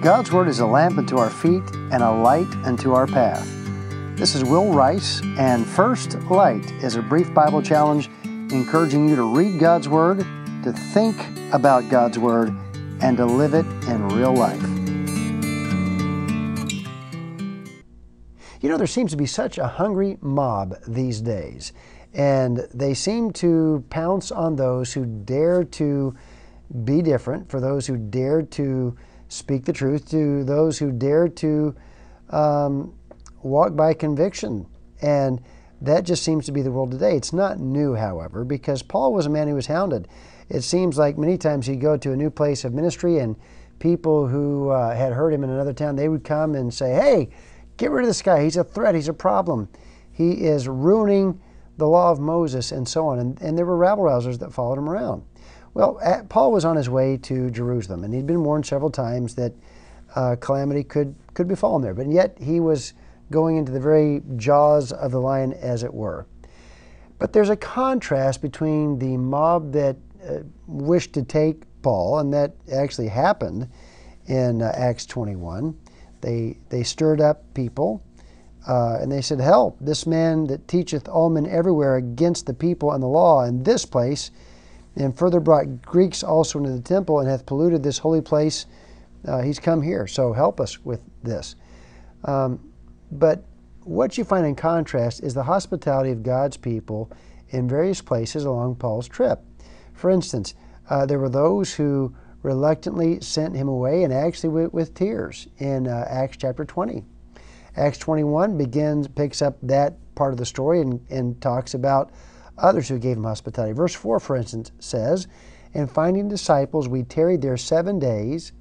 God's Word is a lamp unto our feet and a light unto our path. This is Will Rice, and First Light is a brief Bible challenge encouraging you to read God's Word, to think about God's Word, and to live it in real life. You know, there seems to be such a hungry mob these days, and they seem to pounce on those who dare to be different, for those who dare to speak the truth, to those who dare to um, walk by conviction. And that just seems to be the world today. It's not new, however, because Paul was a man who was hounded. It seems like many times he'd go to a new place of ministry and people who uh, had heard him in another town, they would come and say, Hey, get rid of this guy. He's a threat. He's a problem. He is ruining the law of Moses and so on. And, and there were rabble rousers that followed him around. Well, Paul was on his way to Jerusalem, and he'd been warned several times that uh, calamity could, could befall him there. But yet he was going into the very jaws of the lion, as it were. But there's a contrast between the mob that uh, wished to take Paul, and that actually happened in uh, Acts 21. They, they stirred up people, uh, and they said, Help, this man that teacheth all men everywhere against the people and the law in this place and further brought Greeks also into the temple and hath polluted this holy place. Uh, he's come here, so help us with this. Um, but what you find in contrast is the hospitality of God's people in various places along Paul's trip. For instance, uh, there were those who reluctantly sent him away and actually with, with tears in uh, Acts chapter 20. Acts 21 begins, picks up that part of the story and, and talks about others who gave him hospitality. Verse 4, for instance, says, And finding disciples, we tarried there seven days,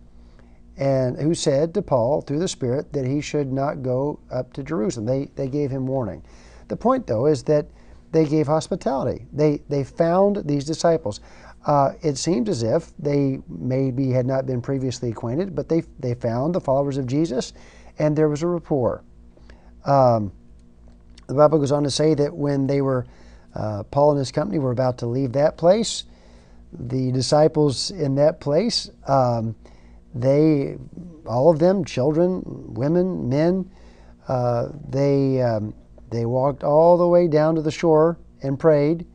and who said to Paul through the Spirit that he should not go up to Jerusalem. They, they gave him warning. The point, though, is that they gave hospitality. They, they found these disciples. Uh, it seems as if they maybe had not been previously acquainted, but they, they found the followers of Jesus, and there was a rapport. Um, the Bible goes on to say that when they were uh, Paul and his company were about to leave that place. The disciples in that place, um, they, all of them, children, women, men, uh, they, um, they walked all the way down to the shore and prayed.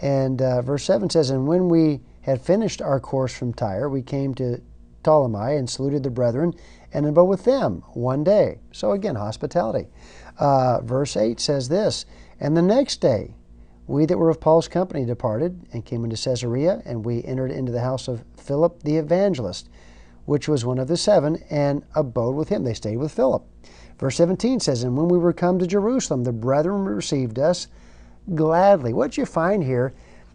And uh, verse 7 says, And when we had finished our course from Tyre, we came to Ptolemy and saluted the brethren and abode with them one day. So again, hospitality. Uh, verse 8 says this And the next day we that were of Paul's company departed and came into Caesarea, and we entered into the house of Philip the evangelist, which was one of the seven, and abode with him. They stayed with Philip. Verse 17 says, And when we were come to Jerusalem, the brethren received us gladly. What you find here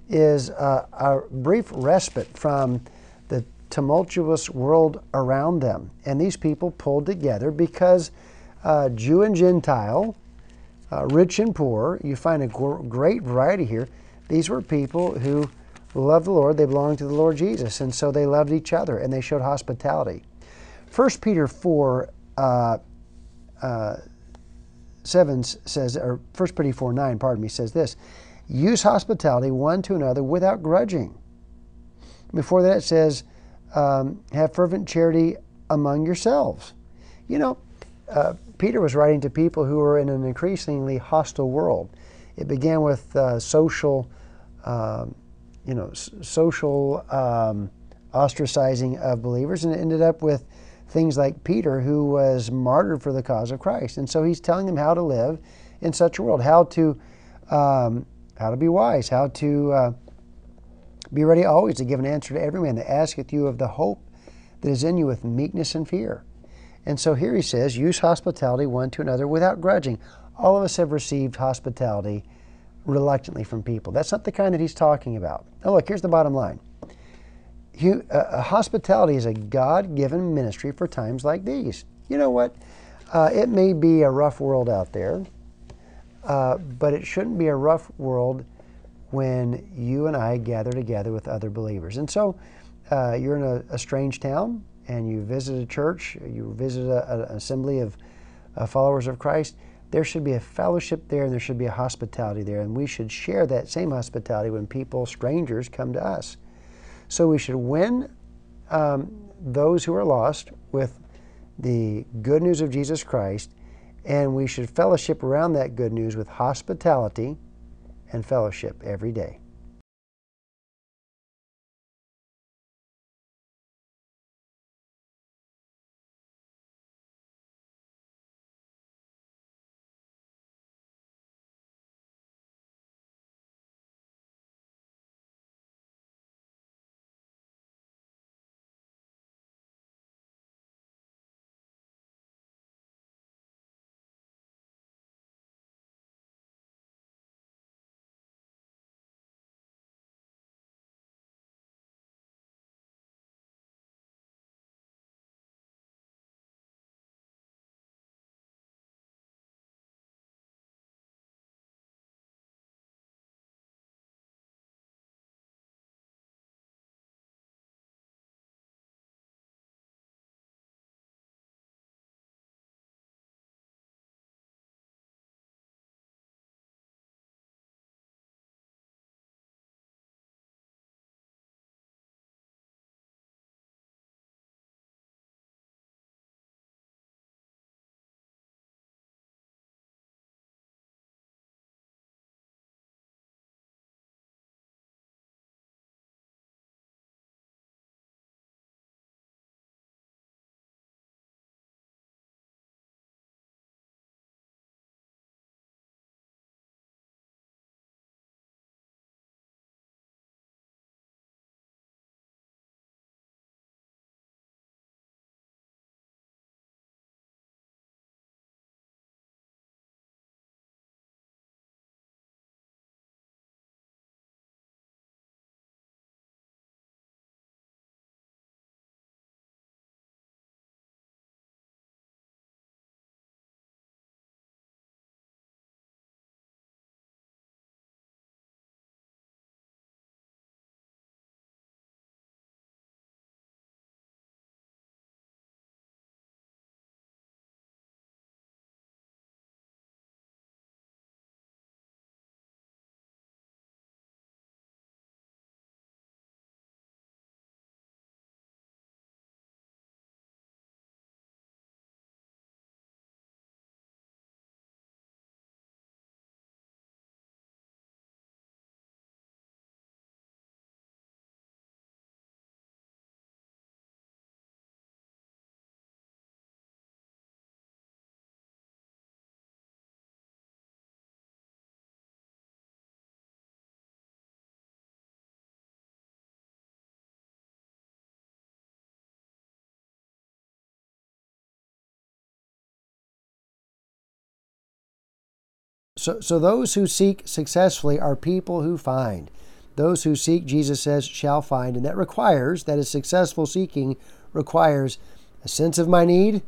is a, a brief respite from the tumultuous world around them. And these people pulled together because uh, Jew and Gentile, uh, rich and poor. You find a great variety here. These were people who loved the Lord. They belonged to the Lord Jesus, and so they loved each other and they showed hospitality. 1 Peter 4 uh, uh, 7 says, or 1 Peter 4 9, pardon me, says this use hospitality one to another without grudging. Before that, it says, um, have fervent charity among yourselves. You know, uh, Peter was writing to people who were in an increasingly hostile world. It began with uh, social, um, you know, social um, ostracizing of believers, and it ended up with things like Peter, who was martyred for the cause of Christ. And so he's telling them how to live in such a world, how to, um, how to be wise, how to uh, be ready always to give an answer to every man that asketh you of the hope that is in you with meekness and fear. And so here he says, use hospitality one to another without grudging. All of us have received hospitality reluctantly from people. That's not the kind that he's talking about. Now, look, here's the bottom line uh, uh, hospitality is a God given ministry for times like these. You know what? Uh, it may be a rough world out there, uh, but it shouldn't be a rough world when you and I gather together with other believers. And so uh, you're in a, a strange town, and you visit a church, you visit an assembly of uh, followers of Christ, there should be a fellowship there and there should be a hospitality there. And we should share that same hospitality when people, strangers, come to us. So we should win um, those who are lost with the good news of Jesus Christ, and we should fellowship around that good news with hospitality and fellowship every day. So, so those who seek successfully are people who find. Those who seek, Jesus says, shall find. And that requires, that is successful seeking requires a sense of my need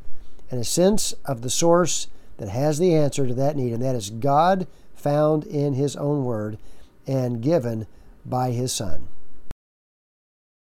and a sense of the source that has the answer to that need. And that is God found in His own Word and given by His Son.